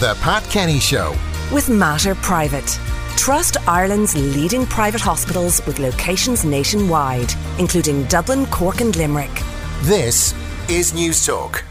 The Pat Kenny Show with Mater Private. Trust Ireland's leading private hospitals with locations nationwide, including Dublin, Cork, and Limerick. This is Newstalk.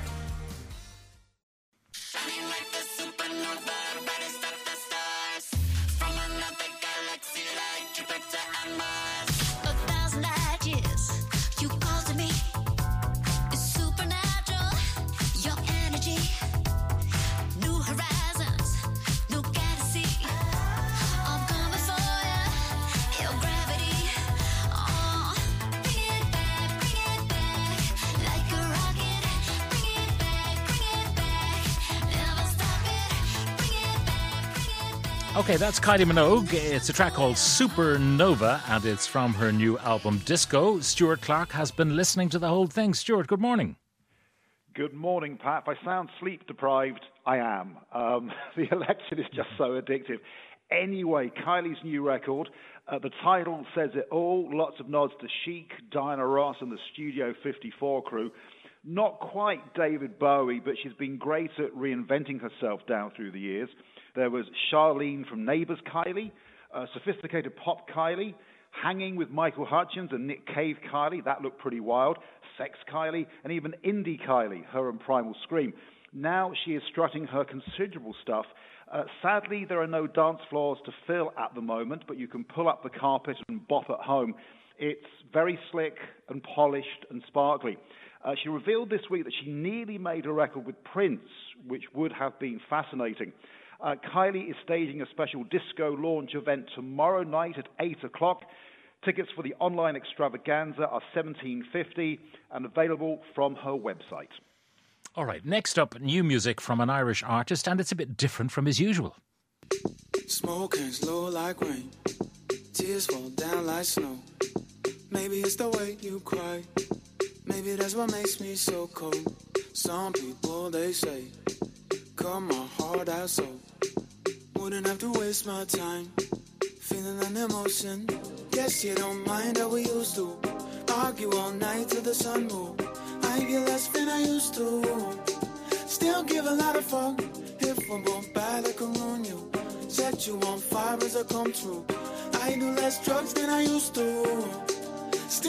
Okay, that's Kylie Minogue. It's a track called Supernova, and it's from her new album Disco. Stuart Clark has been listening to the whole thing. Stuart, good morning. Good morning, Pat. If I sound sleep deprived, I am. Um, the election is just so addictive. Anyway, Kylie's new record, uh, the title says it all. Lots of nods to Chic, Diana Ross, and the Studio 54 crew. Not quite David Bowie, but she's been great at reinventing herself down through the years. There was Charlene from Neighbours Kylie, uh, Sophisticated Pop Kylie, Hanging with Michael Hutchence and Nick Cave Kylie, that looked pretty wild, Sex Kylie, and even Indie Kylie, her and Primal Scream. Now she is strutting her considerable stuff. Uh, sadly, there are no dance floors to fill at the moment, but you can pull up the carpet and bop at home. It's very slick and polished and sparkly. Uh, she revealed this week that she nearly made a record with Prince, which would have been fascinating. Uh, Kylie is staging a special disco launch event tomorrow night at 8 o'clock. Tickets for the online extravaganza are 1750 and available from her website. All right, next up, new music from an Irish artist, and it's a bit different from his usual. Smoking slow like rain, tears fall down like snow. Maybe it's the way you cry, maybe that's what makes me so cold. Some people they say, cut my heart out so wouldn't have to waste my time feeling an emotion. Guess you don't mind how we used to argue all night till the sun moved. I get less than I used to. Still give a lot of fuck if we're both bad, I can ruin you. Set you on fire as I come true. I do less drugs than I used to.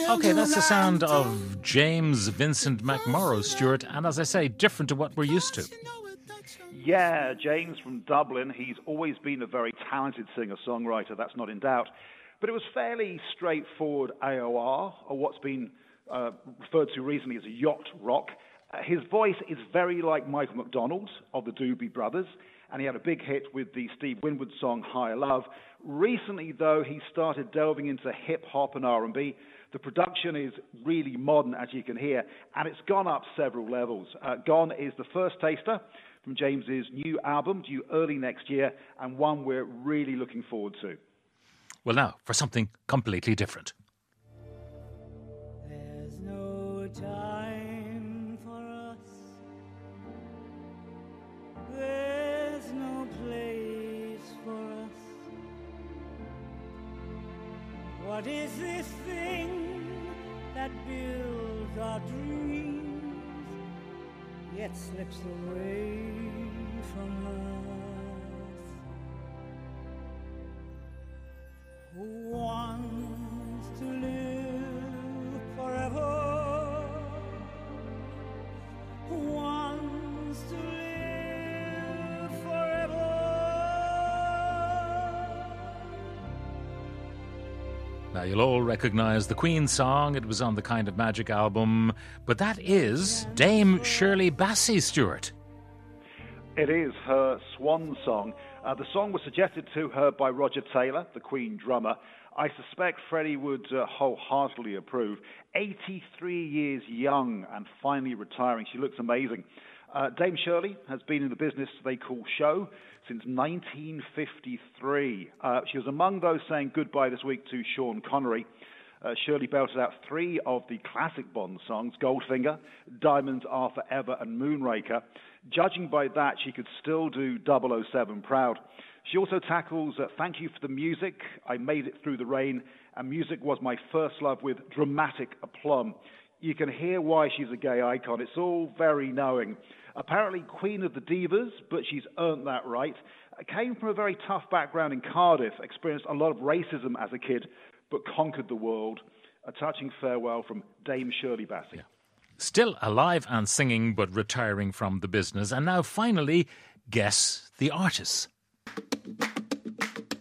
Okay, that's the sound of James Vincent McMorrow, Stuart, and as I say, different to what we're used to. Yeah, James from Dublin. He's always been a very talented singer songwriter, that's not in doubt. But it was fairly straightforward AOR, or what's been uh, referred to recently as yacht rock. Uh, his voice is very like Michael McDonald of the Doobie Brothers, and he had a big hit with the Steve Winwood song Higher Love. Recently, though, he started delving into hip hop and R&B. The production is really modern, as you can hear, and it's gone up several levels. Uh, Gone is the first taster from James's new album due early next year, and one we're really looking forward to. Well, now, for something completely different. There's no time for us. There's no place for us. What is this thing yet slips away from us? Now, you'll all recognize the Queen song. It was on the Kind of Magic album. But that is Dame Shirley Bassey Stuart. It is her swan song. Uh, the song was suggested to her by Roger Taylor, the Queen drummer. I suspect Freddie would uh, wholeheartedly approve. 83 years young and finally retiring. She looks amazing. Uh, Dame Shirley has been in the business they call show since 1953. Uh, she was among those saying goodbye this week to Sean Connery. Uh, Shirley belted out three of the classic Bond songs Goldfinger, Diamonds Are Forever, and Moonraker. Judging by that, she could still do 007 proud. She also tackles uh, Thank You for the Music, I Made It Through the Rain, and music was my first love with dramatic aplomb. You can hear why she's a gay icon. It's all very knowing. Apparently, Queen of the Divas, but she's earned that right. Came from a very tough background in Cardiff, experienced a lot of racism as a kid, but conquered the world. A touching farewell from Dame Shirley Bassey. Yeah. Still alive and singing, but retiring from the business. And now, finally, guess the artist.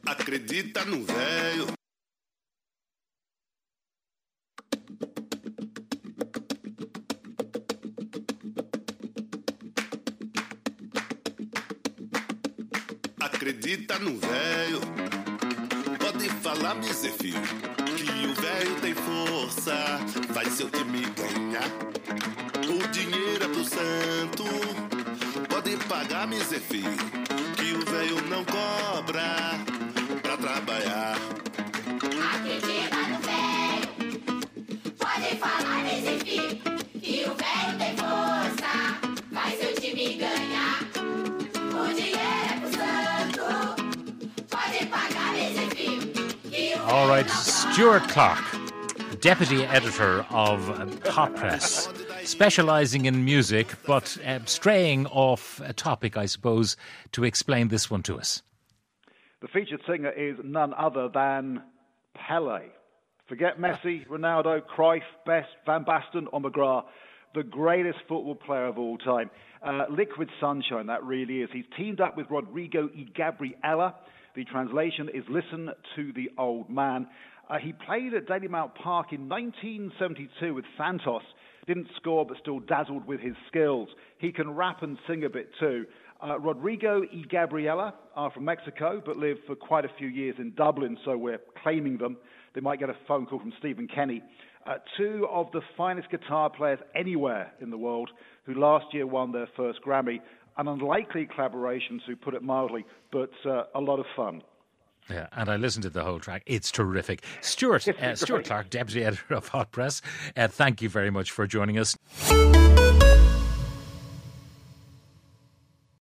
Acredita no velho. Acredita no velho. Pode falar, filho, que o velho tem força, faz seu time ganhar. O dinheiro é pro santo, pode pagar, filho, que o velho não cobra pra trabalhar. Acredita no velho, pode falar, me filho, All right, Stuart Clark, deputy editor of Hot Press, specialising in music, but uh, straying off a topic, I suppose, to explain this one to us. The featured singer is none other than Pele. Forget Messi, Ronaldo, Cruyff, Best, Van Basten, or McGrath. The greatest football player of all time. Uh, liquid sunshine, that really is. He's teamed up with Rodrigo y Gabriela the translation is Listen to the Old Man. Uh, he played at Dalymount Park in 1972 with Santos. Didn't score, but still dazzled with his skills. He can rap and sing a bit too. Uh, Rodrigo y Gabriela are from Mexico, but lived for quite a few years in Dublin, so we're claiming them. They might get a phone call from Stephen Kenny. Uh, two of the finest guitar players anywhere in the world, who last year won their first Grammy an unlikely collaboration, to put it mildly, but uh, a lot of fun. Yeah, and I listened to the whole track. It's terrific. Stuart, uh, Stuart Clark, Deputy Editor of Hot Press, uh, thank you very much for joining us.